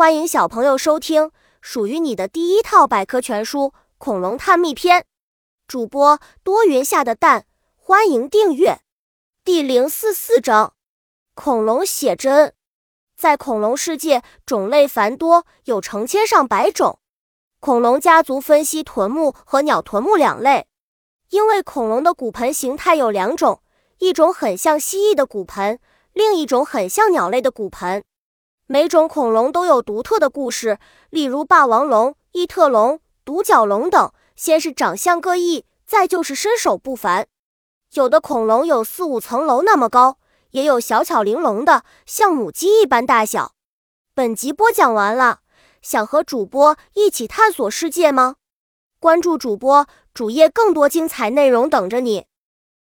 欢迎小朋友收听属于你的第一套百科全书《恐龙探秘篇》。主播多云下的蛋，欢迎订阅。第零四四章：恐龙写真。在恐龙世界，种类繁多，有成千上百种。恐龙家族分析臀目和鸟臀目两类，因为恐龙的骨盆形态有两种，一种很像蜥蜴的骨盆。另一种很像鸟类的骨盆，每种恐龙都有独特的故事，例如霸王龙、异特龙、独角龙等。先是长相各异，再就是身手不凡。有的恐龙有四五层楼那么高，也有小巧玲珑的，像母鸡一般大小。本集播讲完了，想和主播一起探索世界吗？关注主播主页，更多精彩内容等着你。